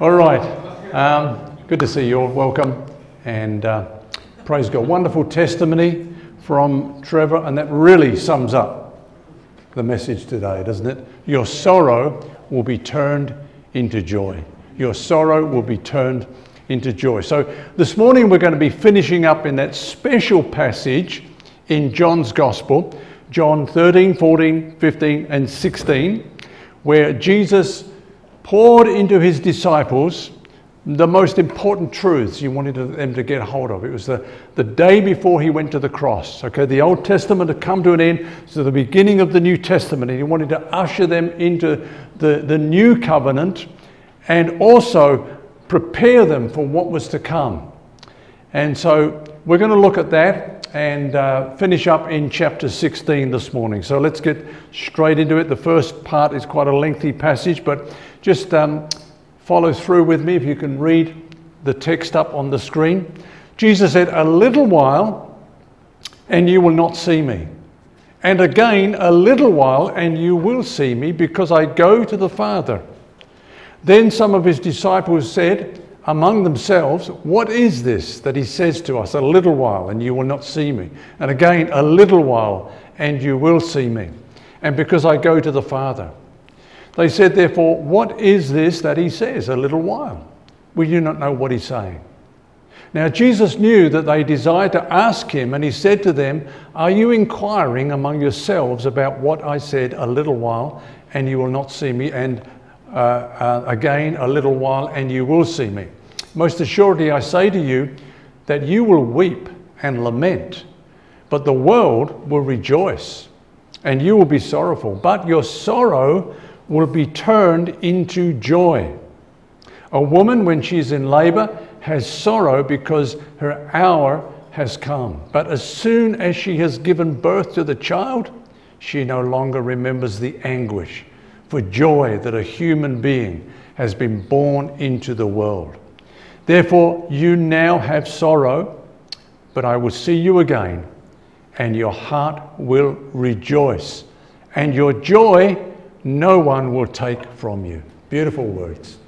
All right. Um, good to see you all. Welcome. And uh, praise God. Wonderful testimony from Trevor, and that really sums up the message today, doesn't it? Your sorrow will be turned into joy. Your sorrow will be turned into joy. So this morning we're going to be finishing up in that special passage in John's Gospel, John 13, 14, 15, and 16, where Jesus poured into his disciples the most important truths he wanted them to get hold of. It was the, the day before he went to the cross. Okay, the Old Testament had come to an end, so the beginning of the New Testament, and he wanted to usher them into the, the new covenant and also prepare them for what was to come. And so we're going to look at that and uh, finish up in chapter 16 this morning. So let's get straight into it. The first part is quite a lengthy passage, but just um, follow through with me if you can read the text up on the screen. Jesus said, A little while, and you will not see me. And again, a little while, and you will see me, because I go to the Father. Then some of his disciples said among themselves, What is this that he says to us, A little while, and you will not see me? And again, a little while, and you will see me. And because I go to the Father. They said, therefore, What is this that he says, a little while? We do not know what he's saying. Now, Jesus knew that they desired to ask him, and he said to them, Are you inquiring among yourselves about what I said a little while, and you will not see me, and uh, uh, again a little while, and you will see me? Most assuredly, I say to you that you will weep and lament, but the world will rejoice, and you will be sorrowful. But your sorrow will be turned into joy. A woman, when she's in labor, has sorrow because her hour has come. But as soon as she has given birth to the child, she no longer remembers the anguish for joy that a human being has been born into the world. Therefore, you now have sorrow, but I will see you again, and your heart will rejoice, and your joy no one will take from you. Beautiful words.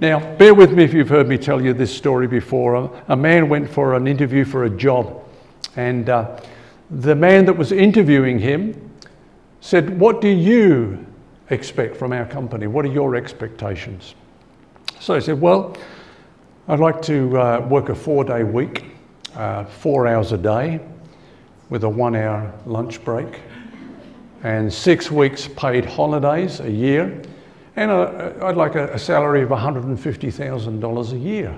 Now, bear with me if you've heard me tell you this story before. A, man went for an interview for a job, and uh, the man that was interviewing him said, What do you expect from our company? What are your expectations? So he said, Well, I'd like to uh, work a four day week, uh, four hours a day, with a one hour lunch break and six weeks paid holidays a year, and i would like a, a, salary of $150,000 a year.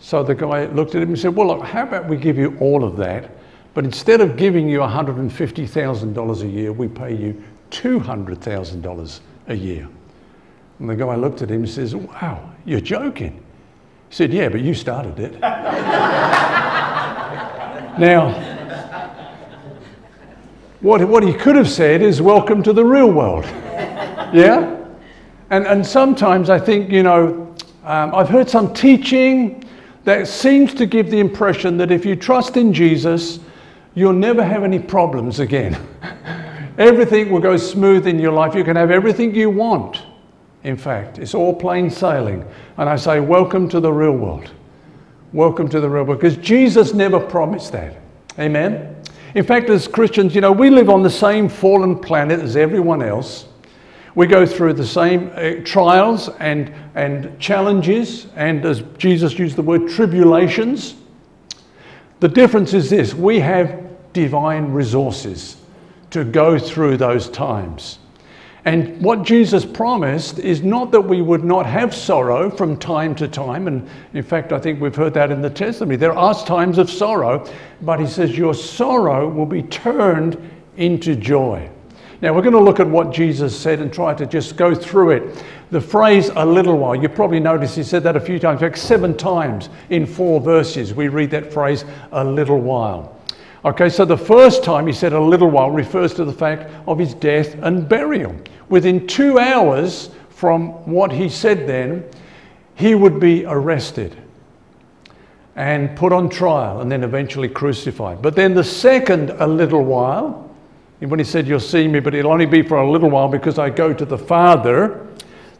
So the guy looked at him and said, Well, look, how about we give you all of that, but instead of giving you $150,000 a year, we pay you $200,000 a year. And the guy looked at him and says, Wow, you're joking. He said, Yeah, but you started it. now, what, what he could have said is, Welcome to the real world. yeah? And, and sometimes I think, you know, um, I've heard some teaching that seems to give the impression that if you trust in Jesus, you'll never have any problems again. everything will go smooth in your life. You can have everything you want. In fact, it's all plain sailing. And I say, Welcome to the real world. Welcome to the real world. Because Jesus never promised that. Amen? In fact, as Christians, you know, we live on the same fallen planet as everyone else. We go through the same uh, trials and, and challenges, and as Jesus used the word, tribulations. The difference is this we have divine resources to go through those times. And what Jesus promised is not that we would not have sorrow from time to time. And in fact, I think we've heard that in the testimony. There are times of sorrow, but he says your sorrow will be turned into joy. Now, we're going to look at what Jesus said and try to just go through it. The phrase a little while, you probably noticed he said that a few times, in fact, seven times in four verses, we read that phrase a little while. Okay, so the first time he said a little while refers to the fact of his death and burial. Within two hours from what he said then, he would be arrested and put on trial and then eventually crucified. But then the second, a little while, when he said, You'll see me, but it'll only be for a little while because I go to the Father,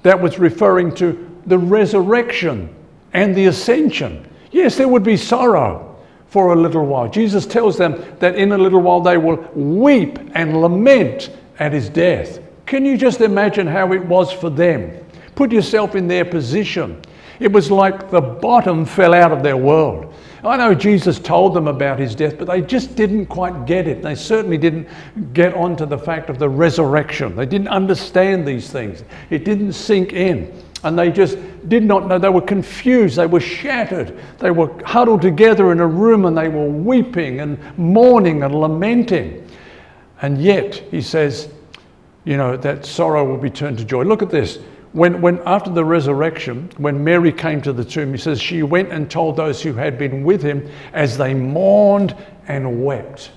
that was referring to the resurrection and the ascension. Yes, there would be sorrow for a little while. Jesus tells them that in a little while they will weep and lament at his death. Can you just imagine how it was for them? Put yourself in their position. It was like the bottom fell out of their world. I know Jesus told them about his death, but they just didn't quite get it. They certainly didn't get onto the fact of the resurrection. They didn't understand these things. It didn't sink in. And they just did not know. They were confused. They were shattered. They were huddled together in a room and they were weeping and mourning and lamenting. And yet, he says, you know, that sorrow will be turned to joy. Look at this. When, when after the resurrection, when Mary came to the tomb, he says, she went and told those who had been with him as they mourned and wept.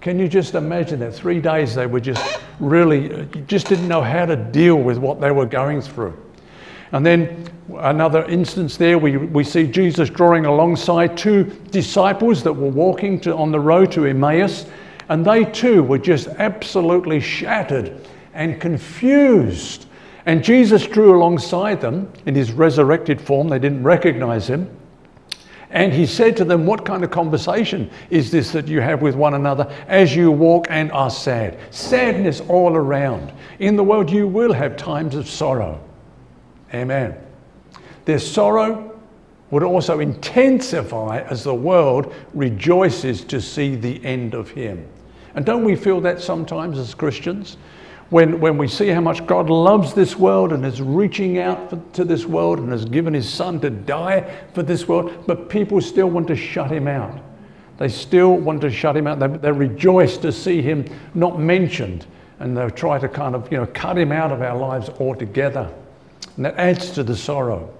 Can you just imagine that? Three days they were just really, uh, just didn't know how to deal with what they were going through. And then another instance there, we, we see Jesus drawing alongside two disciples that were walking to, on the road to Emmaus, and they too were just absolutely shattered and confused. And Jesus drew alongside them in his resurrected form. They didn't recognize him. And he said to them, What kind of conversation is this that you have with one another as you walk and are sad? Sadness all around. In the world, you will have times of sorrow. Amen. Their sorrow would also intensify as the world rejoices to see the end of Him. And don't we feel that sometimes as Christians? When, when we see how much God loves this world and is reaching out for, to this world and has given His Son to die for this world, but people still want to shut Him out. They still want to shut Him out. They, they rejoice to see Him not mentioned and they try to kind of you know, cut Him out of our lives altogether. And that adds to the sorrow.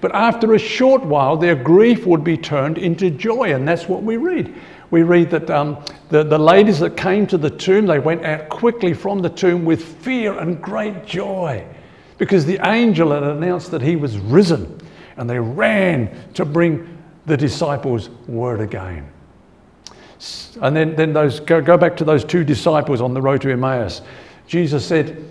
But after a short while, their grief would be turned into joy, and that's what we read. We read that um, the, the ladies that came to the tomb, they went out quickly from the tomb with fear and great joy because the angel had announced that he was risen, and they ran to bring the disciples word again. And then, then those, go, go back to those two disciples on the road to Emmaus. Jesus said,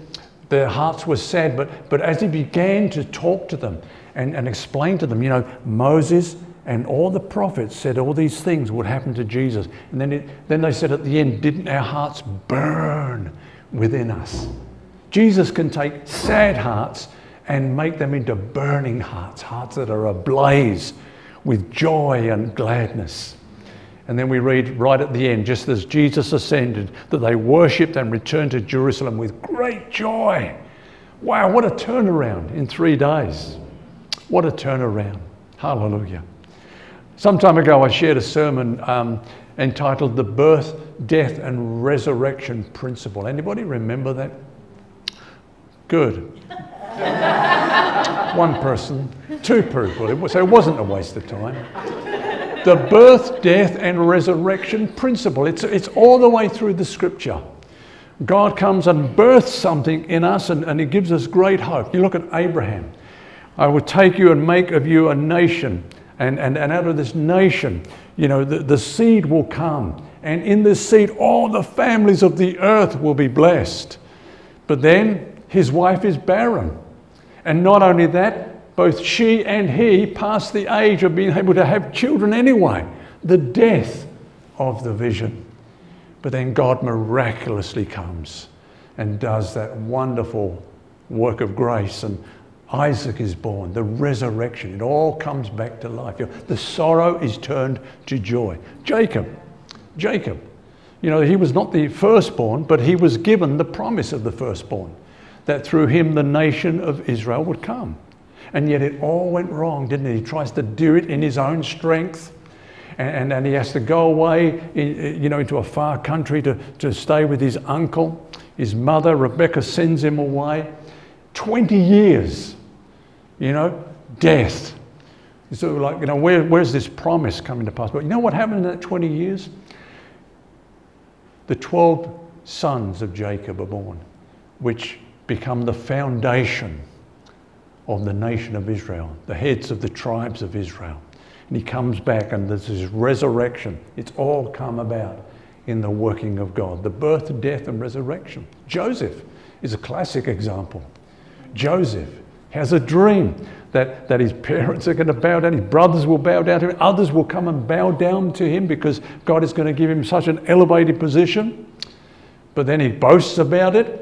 their hearts were sad, but, but as he began to talk to them and, and explain to them, you know, Moses and all the prophets said all these things would happen to Jesus. And then, it, then they said at the end, didn't our hearts burn within us? Jesus can take sad hearts and make them into burning hearts, hearts that are ablaze with joy and gladness. And then we read right at the end, just as Jesus ascended, that they worshipped and returned to Jerusalem with great joy. Wow, what a turnaround in three days. What a turnaround. Hallelujah. Some time ago, I shared a sermon um, entitled The Birth, Death, and Resurrection Principle. Anybody remember that? Good. One person, two people. So it wasn't a waste of time the birth, death, and resurrection principle. It's, it's all the way through the scripture. God comes and births something in us and, and He gives us great hope. You look at Abraham. I will take you and make of you a nation. And, and, and out of this nation, you know, the, the seed will come. And in this seed, all the families of the earth will be blessed. But then his wife is barren. And not only that, both she and he passed the age of being able to have children anyway. The death of the vision. But then God miraculously comes and does that wonderful work of grace. And Isaac is born, the resurrection. It all comes back to life. The sorrow is turned to joy. Jacob, Jacob, you know, he was not the firstborn, but he was given the promise of the firstborn that through him the nation of Israel would come. And yet it all went wrong, didn't it? He tries to do it in his own strength. And, and, and he has to go away, you know, into a far country to, to stay with his uncle. His mother, Rebecca, sends him away. 20 years, you know, death. So, like, you know, where, where's this promise coming to pass? But you know what happened in that 20 years? The 12 sons of Jacob are born, which become the foundation of the nation of Israel, the heads of the tribes of Israel. And he comes back, and there's this resurrection. It's all come about in the working of God the birth, death, and resurrection. Joseph is a classic example. Joseph, has a dream that, that his parents are going to bow down, his brothers will bow down to him, others will come and bow down to him because God is going to give him such an elevated position. But then he boasts about it.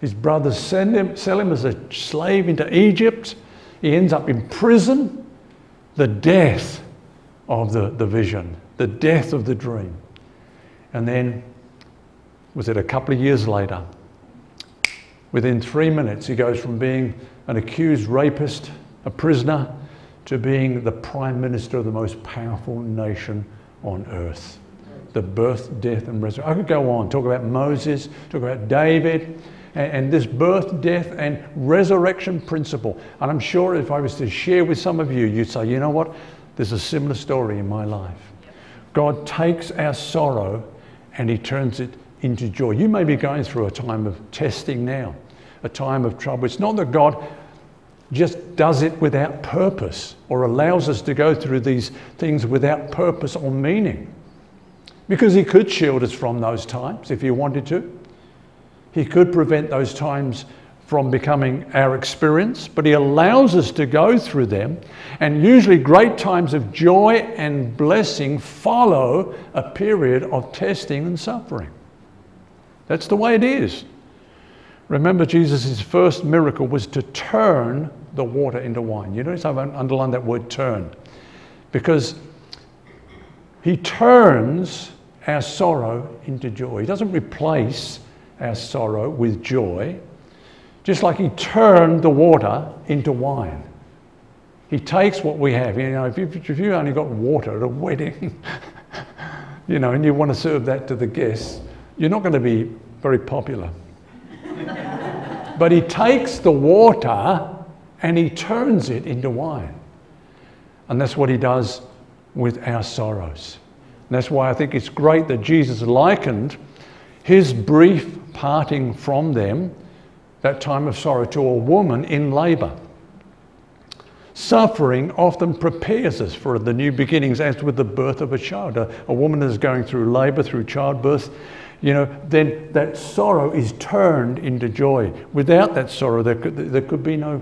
His brothers send him, sell him as a slave into Egypt. He ends up in prison. The death of the, the vision, the death of the dream. And then, was it a couple of years later? Within three minutes, he goes from being an accused rapist, a prisoner, to being the prime minister of the most powerful nation on earth. The birth, death, and resurrection. I could go on, talk about Moses, talk about David, and, and this birth, death, and resurrection principle. And I'm sure if I was to share with some of you, you'd say, you know what? There's a similar story in my life. God takes our sorrow and He turns it into joy. You may be going through a time of testing now, a time of trouble. It's not that God just does it without purpose or allows us to go through these things without purpose or meaning. Because He could shield us from those times if He wanted to. He could prevent those times from becoming our experience, but He allows us to go through them. And usually, great times of joy and blessing follow a period of testing and suffering. That's the way it is. Remember, Jesus' first miracle was to turn the water into wine. You notice I've underlined that word turn because He turns our sorrow into joy. He doesn't replace our sorrow with joy, just like He turned the water into wine. He takes what we have. You know, if you, if you only got water at a wedding, you know, and you want to serve that to the guests, you're not going to be very popular. But he takes the water and he turns it into wine. And that's what he does with our sorrows. And that's why I think it's great that Jesus likened his brief parting from them, that time of sorrow, to a woman in labour. Suffering often prepares us for the new beginnings, as with the birth of a child. A, a woman is going through labour, through childbirth, you know, then that sorrow is turned into joy. Without that sorrow, there could, there could be no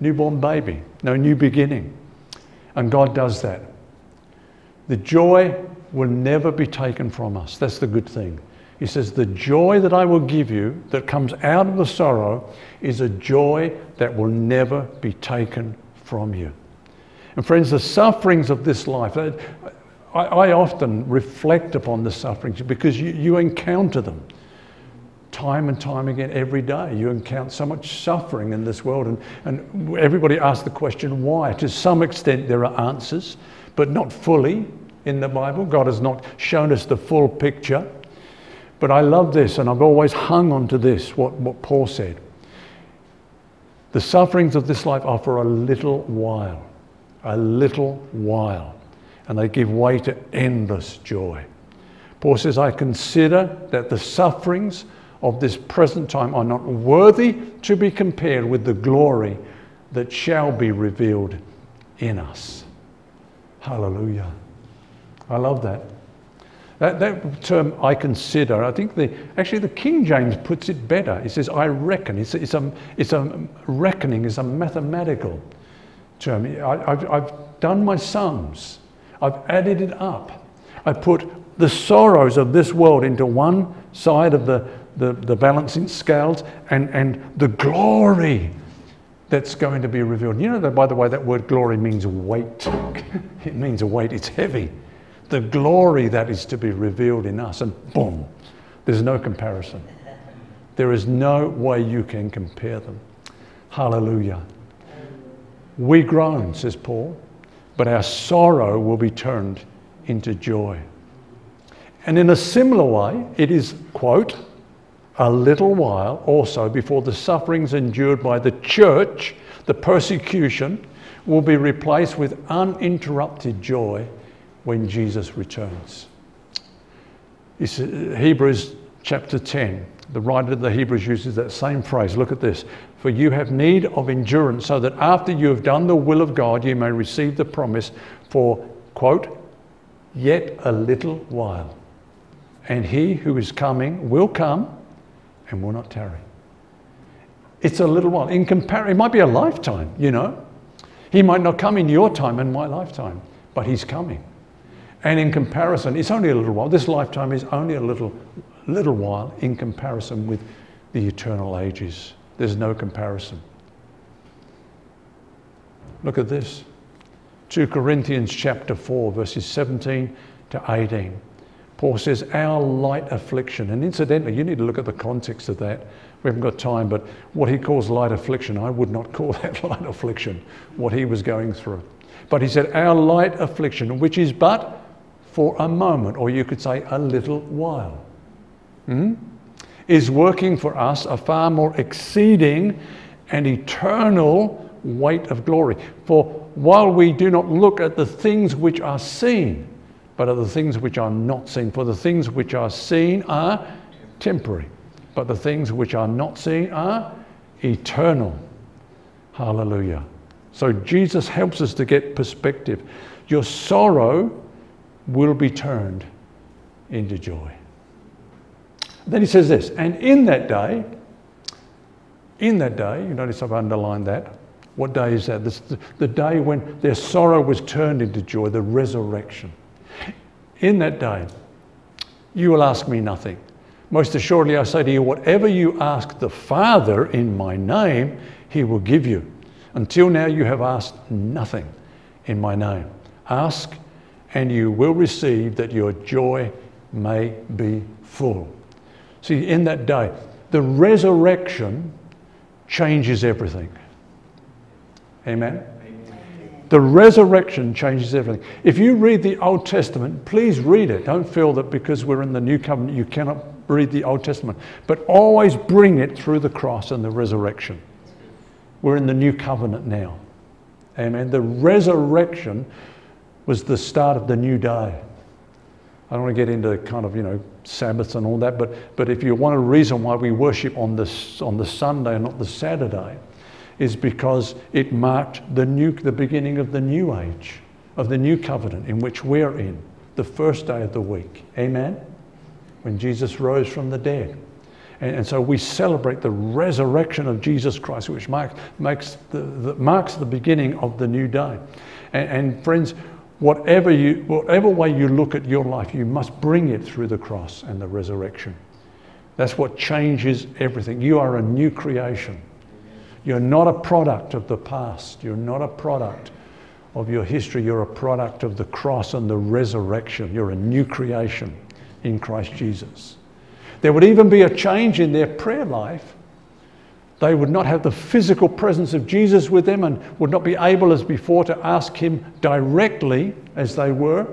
newborn baby, no new beginning. And God does that. The joy will never be taken from us. That's the good thing. He says, The joy that I will give you that comes out of the sorrow is a joy that will never be taken from you. And friends, the sufferings of this life, I, I often reflect upon the sufferings because you, you encounter them time and time again every day. You encounter so much suffering in this world, and, and everybody asks the question why. To some extent, there are answers, but not fully in the Bible. God has not shown us the full picture. But I love this, and I've always hung on to this, what, what Paul said. The sufferings of this life are for a little while, a little while, and they give way to endless joy. Paul says, I consider that the sufferings of this present time are not worthy to be compared with the glory that shall be revealed in us. Hallelujah. I love that. That, that term, I consider, I think the, actually the King James puts it better. He says, I reckon. It's, it's, a, it's a reckoning, it's a mathematical term. I, I've, I've done my sums, I've added it up. I put the sorrows of this world into one side of the, the, the balancing scales and, and the glory that's going to be revealed. You know that, by the way, that word glory means weight. it means a weight, it's heavy the glory that is to be revealed in us. And boom, there's no comparison. There is no way you can compare them. Hallelujah. We groan, says Paul, but our sorrow will be turned into joy. And in a similar way, it is, quote, a little while also before the sufferings endured by the church, the persecution, will be replaced with uninterrupted joy when Jesus returns. It's Hebrews chapter 10. The writer of the Hebrews uses that same phrase. Look at this. For you have need of endurance, so that after you have done the will of God, you may receive the promise for, quote, yet a little while. And he who is coming will come and will not tarry. It's a little while. In compar- it might be a lifetime, you know. He might not come in your time and my lifetime, but he's coming. And in comparison, it's only a little while. This lifetime is only a little, little while in comparison with the eternal ages. There's no comparison. Look at this 2 Corinthians chapter 4, verses 17 to 18. Paul says, Our light affliction. And incidentally, you need to look at the context of that. We haven't got time, but what he calls light affliction, I would not call that light affliction, what he was going through. But he said, Our light affliction, which is but for a moment, or you could say a little while, hmm? is working for us a far more exceeding and eternal weight of glory. For while we do not look at the things which are seen, but at the things which are not seen, for the things which are seen are temporary, but the things which are not seen are eternal. Hallelujah. So Jesus helps us to get perspective. Your sorrow will be turned into joy. Then he says this, and in that day, in that day, you notice I've underlined that. What day is that? The, the day when their sorrow was turned into joy, the resurrection. In that day, you will ask me nothing. Most assuredly, I say to you, whatever you ask the Father in my name, he will give you. Until now, you have asked nothing in my name. Ask and you will receive that your joy may be full. See, in that day, the resurrection changes everything. Amen? The resurrection changes everything. If you read the Old Testament, please read it. Don't feel that because we're in the New Covenant you cannot read the Old Testament. But always bring it through the cross and the resurrection. We're in the New Covenant now. Amen. The resurrection was the start of the new day. I don't want to get into kind of, you know, Sabbaths and all that, but, but if you want a reason why we worship on, this, on the Sunday and not the Saturday, is because it marked the, new, the beginning of the new age, of the new covenant in which we're in, the first day of the week. Amen? When Jesus rose from the dead. And, and so we celebrate the resurrection of Jesus Christ, which marks, makes the, the, marks the beginning of the new day. And, and friends, whatever, you, whatever way you look at your life, you must bring it through the cross and the resurrection. That's what changes everything. You are a new creation. You're not a product of the past. You're not a product of your history. You're a product of the cross and the resurrection. You're a new creation in Christ Jesus. There would even be a change in their prayer life. They would not have the physical presence of Jesus with them and would not be able as before to ask Him directly as they were.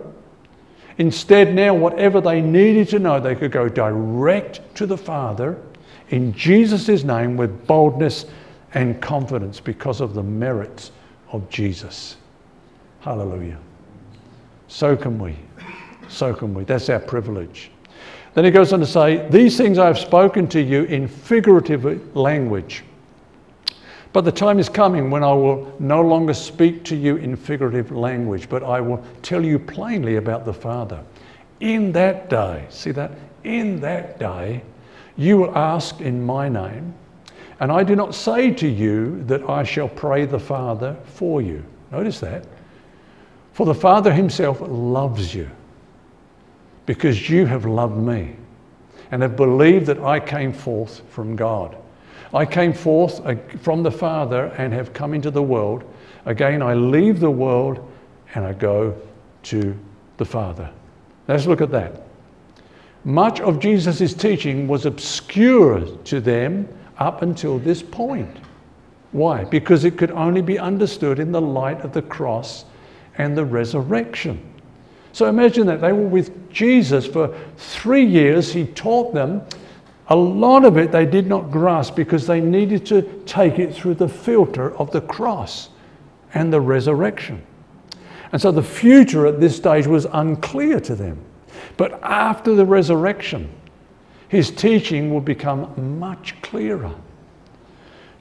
Instead, now, whatever they needed to know, they could go direct to the Father in Jesus' name with boldness and confidence because of the merits of Jesus. Hallelujah. So can we. So can we. That's our privilege. Then he goes on to say, These things I have spoken to you in figurative language. But the time is coming when I will no longer speak to you in figurative language, but I will tell you plainly about the Father. In that day, see that? In that day, you will ask in my name. And I do not say to you that I shall pray the Father for you. Notice that. For the Father himself loves you because you have loved me and have believed that I came forth from God. I came forth from the Father and have come into the world. Again, I leave the world and I go to the Father. Let's look at that. Much of Jesus' teaching was obscure to them up until this point. Why? Because it could only be understood in the light of the cross and the resurrection. So imagine that they were with Jesus for three years. He taught them. A lot of it they did not grasp because they needed to take it through the filter of the cross and the resurrection. And so the future at this stage was unclear to them. But after the resurrection, his teaching will become much clearer.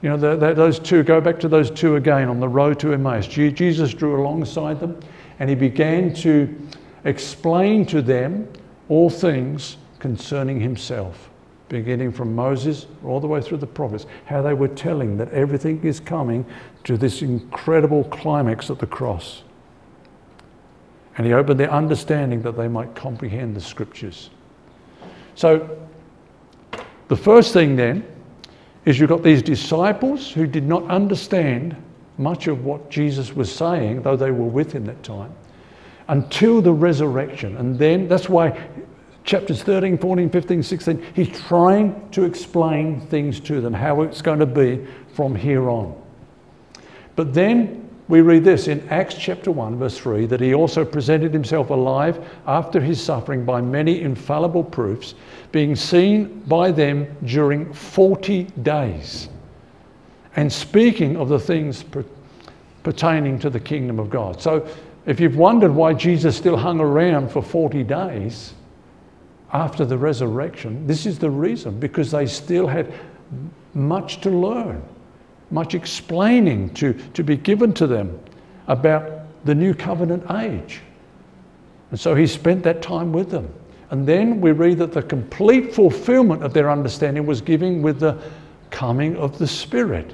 You know, the, the, those two, go back to those two again on the road to Emmaus. Jesus drew alongside them and he began to explain to them all things concerning himself. beginning from Moses all the way through the prophets, how they were telling that everything is coming to this incredible climax at the cross. And he opened their understanding that they might comprehend the scriptures. So, the first thing then is you've got these disciples who did not understand much of what Jesus was saying, though they were with him that time, until the resurrection. And then that's why chapters 13, 14, 15, 16, he's trying to explain things to them, how it's going to be from here on. But then we read this in Acts chapter 1, verse 3 that he also presented himself alive after his suffering by many infallible proofs, being seen by them during 40 days, and speaking of the things per- pertaining to the kingdom of God. So if you've wondered why Jesus still hung around for 40 days, after the resurrection, this is the reason because they still had much to learn, much explaining to, to be given to them about the new covenant age. And so he spent that time with them. And then we read that the complete fulfillment of their understanding was given with the coming of the Spirit,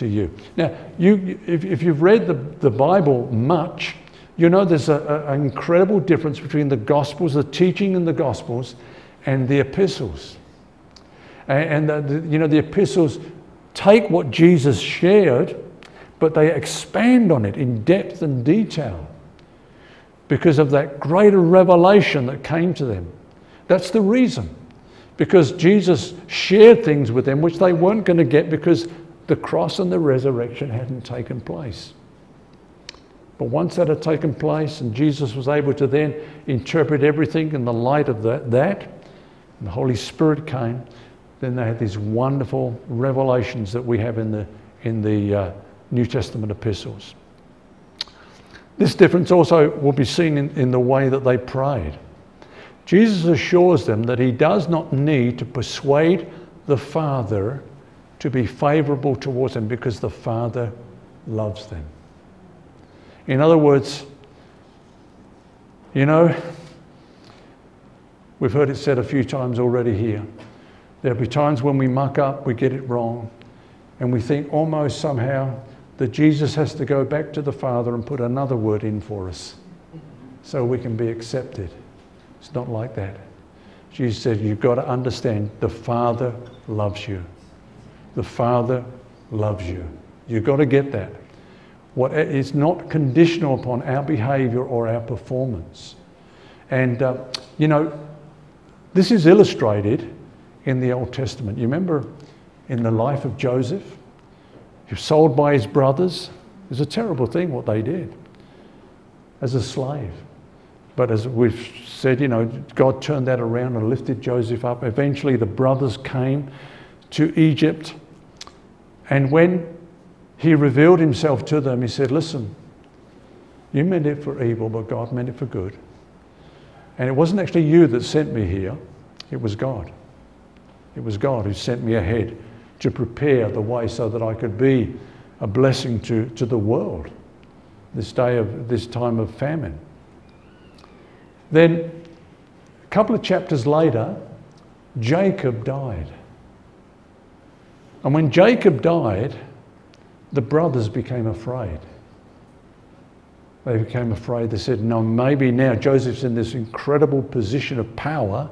to you. Now, you, if, if you've read the, the Bible much, you know there's an incredible difference between the Gospels, the teaching in the Gospels, and the epistles. And, the, the, you know, the epistles take what Jesus shared, but they expand on it in depth and detail because of that greater revelation that came to them. That's the reason. Because Jesus shared things with them which they weren't going to get because the cross and the resurrection hadn't taken place. But once that had taken place and Jesus was able to then interpret everything in the light of that, that and the Holy Spirit came, then they had these wonderful revelations that we have in the, in the uh, New Testament epistles. This difference also will be seen in, in the way that they prayed. Jesus assures them that he does not need to persuade the Father to be favorable towards them because the Father loves them. In other words, you know, We've heard it said a few times already here. There'll be times when we muck up, we get it wrong, and we think almost somehow that Jesus has to go back to the Father and put another word in for us so we can be accepted. It's not like that. Jesus said, You've got to understand the Father loves you. The Father loves you. You've got to get that. What, it's not conditional upon our behavior or our performance. And, uh, you know, this is illustrated in the Old Testament. You remember in the life of Joseph? He was sold by his brothers. It was a terrible thing what they did as a slave. But as we've said, you know, God turned that around and lifted Joseph up. Eventually, the brothers came to Egypt. And when he revealed himself to them, he said, Listen, you meant it for evil, but God meant it for good. And it wasn't actually you that sent me here, it was God. It was God who sent me ahead to prepare the way so that I could be a blessing to, to the world this day of this time of famine. Then, a couple of chapters later, Jacob died. And when Jacob died, the brothers became afraid. They became afraid. They said, No, maybe now Joseph's in this incredible position of power.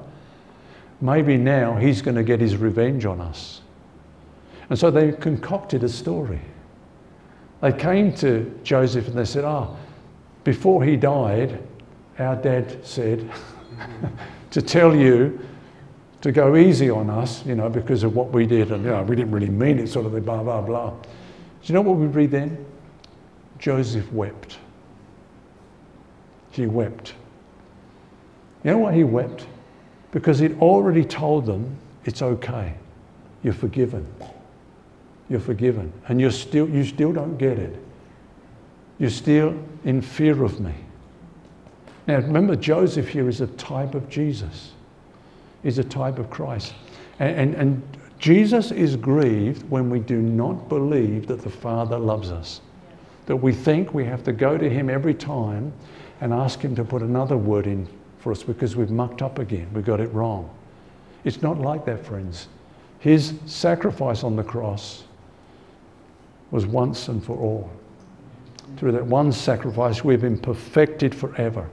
Maybe now he's going to get his revenge on us. And so they concocted a story. They came to Joseph and they said, Ah, oh, before he died, our dad said to tell you to go easy on us, you know, because of what we did. And, you know, we didn't really mean it, sort of blah, blah, blah. Do you know what we read then? Joseph wept. He wept. You know why he wept? Because he'd already told them, it's okay, you're forgiven. you're forgiven. And you're still, you still don't get it. You're still in fear of me. Now, remember, Joseph here is a type of Jesus, is a type of Christ. And, and, and, Jesus is grieved when we do not believe that the Father loves us, that we think we have to go to Him every time and ask Him to put another word in for us because we've mucked up again, we got it wrong. It's not like that, friends. His sacrifice on the cross was once and for all. Through that one sacrifice, we've been perfected forever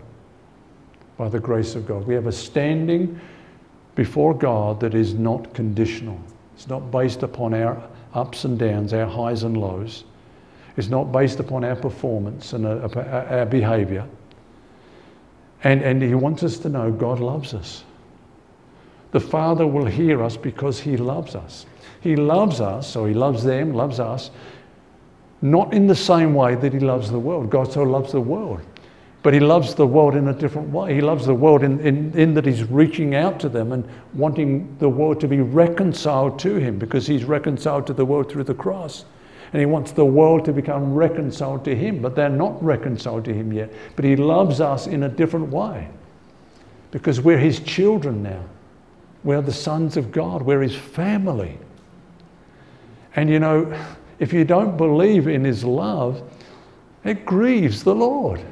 by the grace of God. We have a standing before God that is not conditional. It's not based upon our ups and downs, our highs and lows. It's not based upon our performance and uh, our behavior. And, and He wants us to know God loves us. The Father will hear us because He loves us. He loves us, so He loves them, loves us, not in the same way that He loves the world. God so loves the world but he loves the world in a different way. He loves the world in, in, in that he's reaching out to them and wanting the world to be reconciled to him because he's reconciled to the world through the cross. And he wants the world to become reconciled to him, but they're not reconciled to him yet. But he loves us in a different way because we're his children now. We're the sons of God, we're his family. And you know, if you don't believe in his love, it grieves the Lord.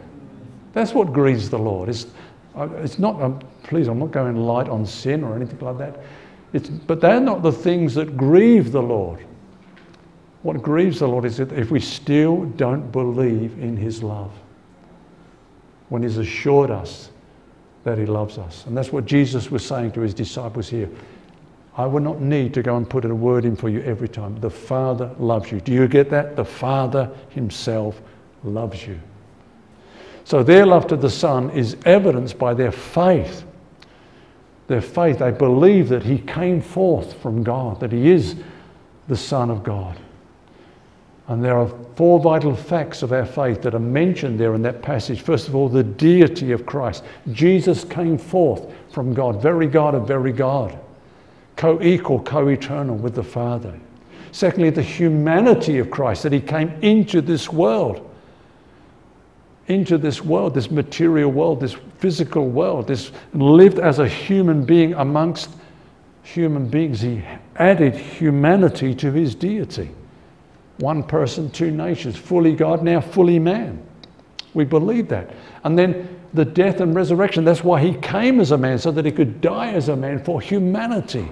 That's what grieves the Lord. It's, it's not, um, please, I'm not going light on sin or anything like that. It's, but they're not the things that grieve the Lord. What grieves the Lord is that if we still don't believe in His love, when He's assured us that He loves us. And that's what Jesus was saying to His disciples here. I will not need to go and put a word in for you every time. The Father loves you. Do you get that? The Father Himself loves you. So their love to the Son is evidenced by their faith. Their faith, they believe that He came forth from God, that He is the Son of God. And there are four vital facts of our faith that are mentioned there in that passage. First of all, the deity of Christ. Jesus came forth from God, very God of very God, co equal, co eternal with the Father. Secondly, the humanity of Christ, that He came into this world into this world, this material world, this physical world, this lived as a human being amongst human beings. He added humanity to his deity. One person, two natures, fully God, now fully man. We believe that. And then the death and resurrection, that's why he came as a man, so that he could die as a man for humanity.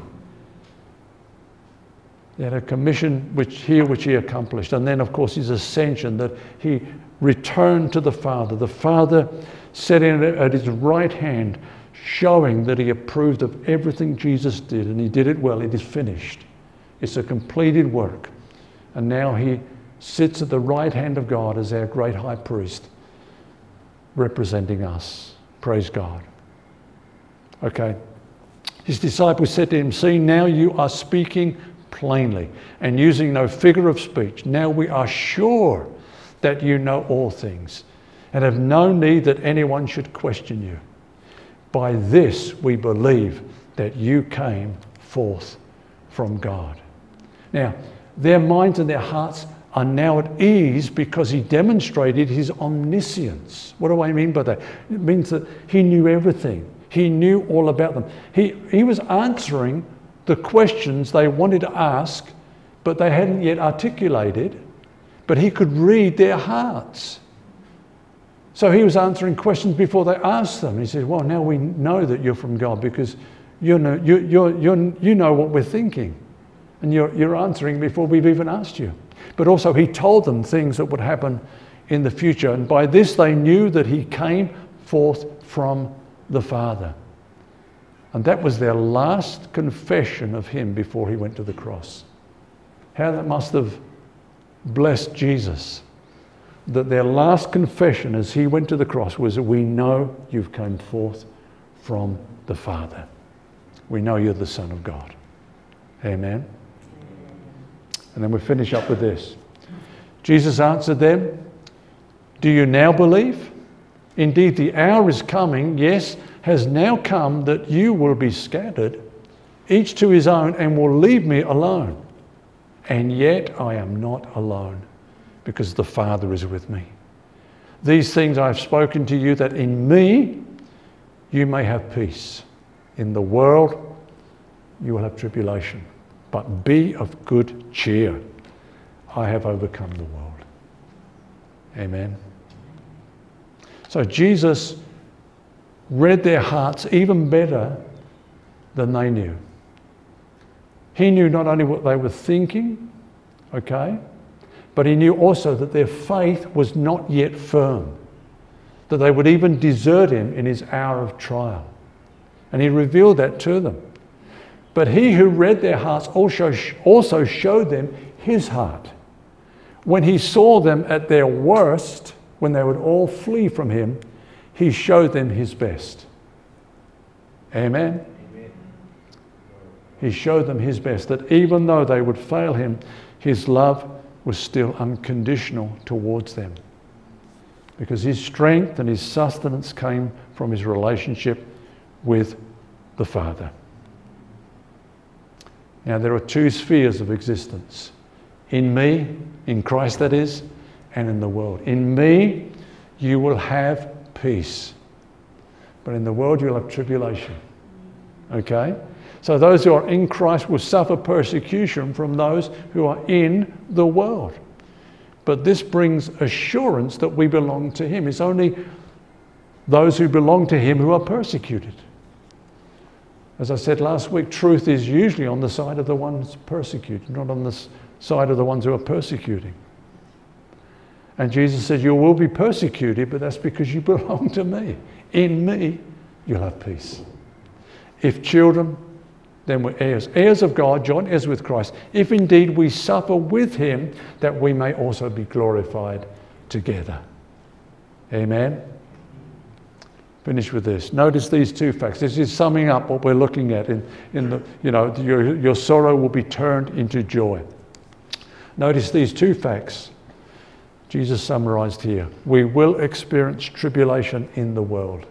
Had a commission which here which he accomplished. And then, of course, his ascension, that he returned to the Father. The Father sitting at his right hand, showing that he approved of everything Jesus did, and he did it well. It is finished. It's a completed work. And now he sits at the right hand of God as our great high priest, representing us. Praise God. Okay. His disciples said to him, See, now you are speaking plainly and using no figure of speech. Now we are sure that you know all things and have no need that anyone should question you. By this we believe that you came forth from God. Now, their minds and their hearts are now at ease because he demonstrated his omniscience. What do I mean by that? It means that he knew everything, he knew all about them. He, he was answering the questions they wanted to ask, but they hadn't yet articulated but he could read their hearts. So he was answering questions before they asked them. He said, Well, now we know that you're from God because you know, you, you're, you're, you know what we're thinking. And you're, you're answering before we've even asked you. But also, he told them things that would happen in the future. And by this, they knew that he came forth from the Father. And that was their last confession of him before he went to the cross. How that must have blessed Jesus that their last confession as he went to the cross was, We know you've come forth from the Father. We know you're the Son of God. Amen. And then we finish up with this. Jesus answered them, Do you now believe? Indeed, the hour is coming, yes, has now come that you will be scattered, each to his own, and will leave me alone. and yet I am not alone because the Father is with me. These things I have spoken to you that in me you may have peace. In the world you will have tribulation, but be of good cheer. I have overcome the world. Amen. So Jesus read their hearts even better than they knew. He knew not only what they were thinking, okay, but he knew also that their faith was not yet firm, that they would even desert him in his hour of trial. And he revealed that to them. But he who read their hearts also, also showed them his heart. When he saw them at their worst, when they would all flee from him, he showed them his best. Amen. Amen. He showed them his best, that even though they would fail him, his love was still unconditional towards them. Because his strength and his sustenance came from his relationship with the Father. Now, there are two spheres of existence in me, in Christ that is, and in the world. In me, you will have peace, but in the world, you'll have tribulation. Okay? So those who are in Christ will suffer persecution from those who are in the world. But this brings assurance that we belong to Him. It's only those who belong to Him who are persecuted. As I said last week, truth is usually on the side of the ones persecuted, not on the side of the ones who are persecuting. And Jesus said, You will be persecuted, but that's because you belong to me. In me, you'll have peace. If children, then we're heirs. Heirs of God, joint heirs with Christ. If indeed we suffer with him, that we may also be glorified together. Amen. Finish with this. Notice these two facts. This is summing up what we're looking at in, in the, you know, your, your sorrow will be turned into joy. Notice these two facts. Jesus summarized here. We will experience tribulation in the world.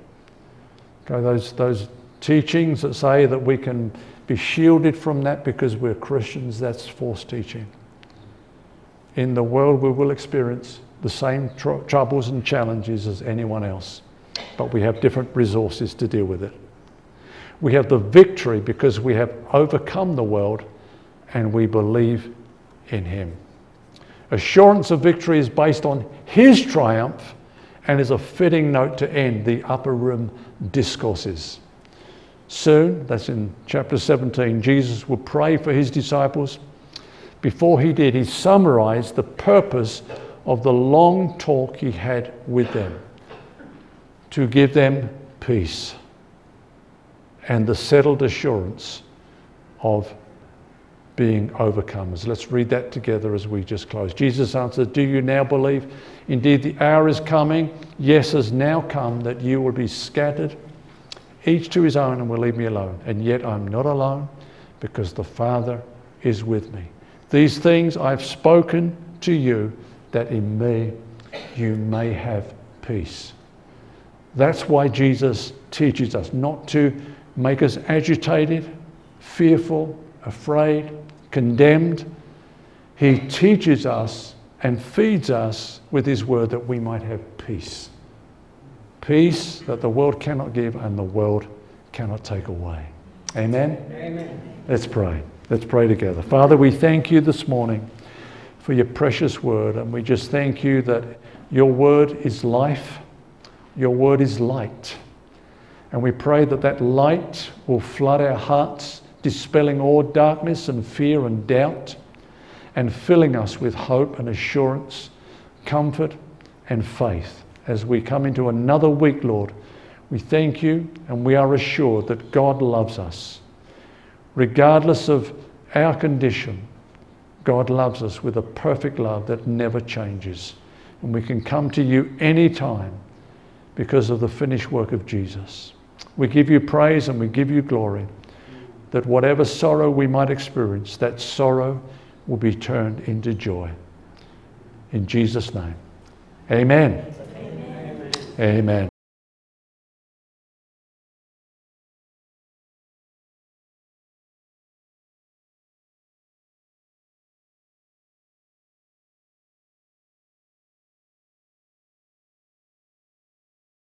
Okay, those, those teachings that say that we can be shielded from that because we're Christians, that's false teaching. In the world, we will experience the same tr- troubles and challenges as anyone else, but we have different resources to deal with it. We have the victory because we have overcome the world and we believe in Him. Assurance of victory is based on His triumph and is a fitting note to end the upper room discourses. Soon, that's in chapter 17, Jesus would pray for his disciples. Before he did, he summarized the purpose of the long talk he had with them to give them peace and the settled assurance of being overcomers. Let's read that together as we just close. Jesus answered, Do you now believe? Indeed, the hour is coming, yes, has now come, that you will be scattered each to his own and will leave me alone. And yet I'm not alone because the Father is with me. These things I've spoken to you that in me you may have peace. That's why Jesus teaches us not to make us agitated, fearful, afraid, condemned. He teaches us and feeds us with His word that we might have peace peace that the world cannot give and the world cannot take away. Amen? Amen. Let's pray. Let's pray together. Father, we thank you this morning for your precious word, and we just thank you that your word is life, your word is light. And we pray that that light will flood our hearts, dispelling all darkness and fear and doubt, and filling us with hope and assurance, comfort and faith as we come into another week, Lord. We thank you and we are assured that God loves us. Regardless of our condition, God loves us with a perfect love that never changes. And we can come to you anytime because of the finished work of Jesus. We give you praise and we give you glory that whatever sorrow we might experience, that sorrow will be turned into joy. In Jesus' name, amen. Amen.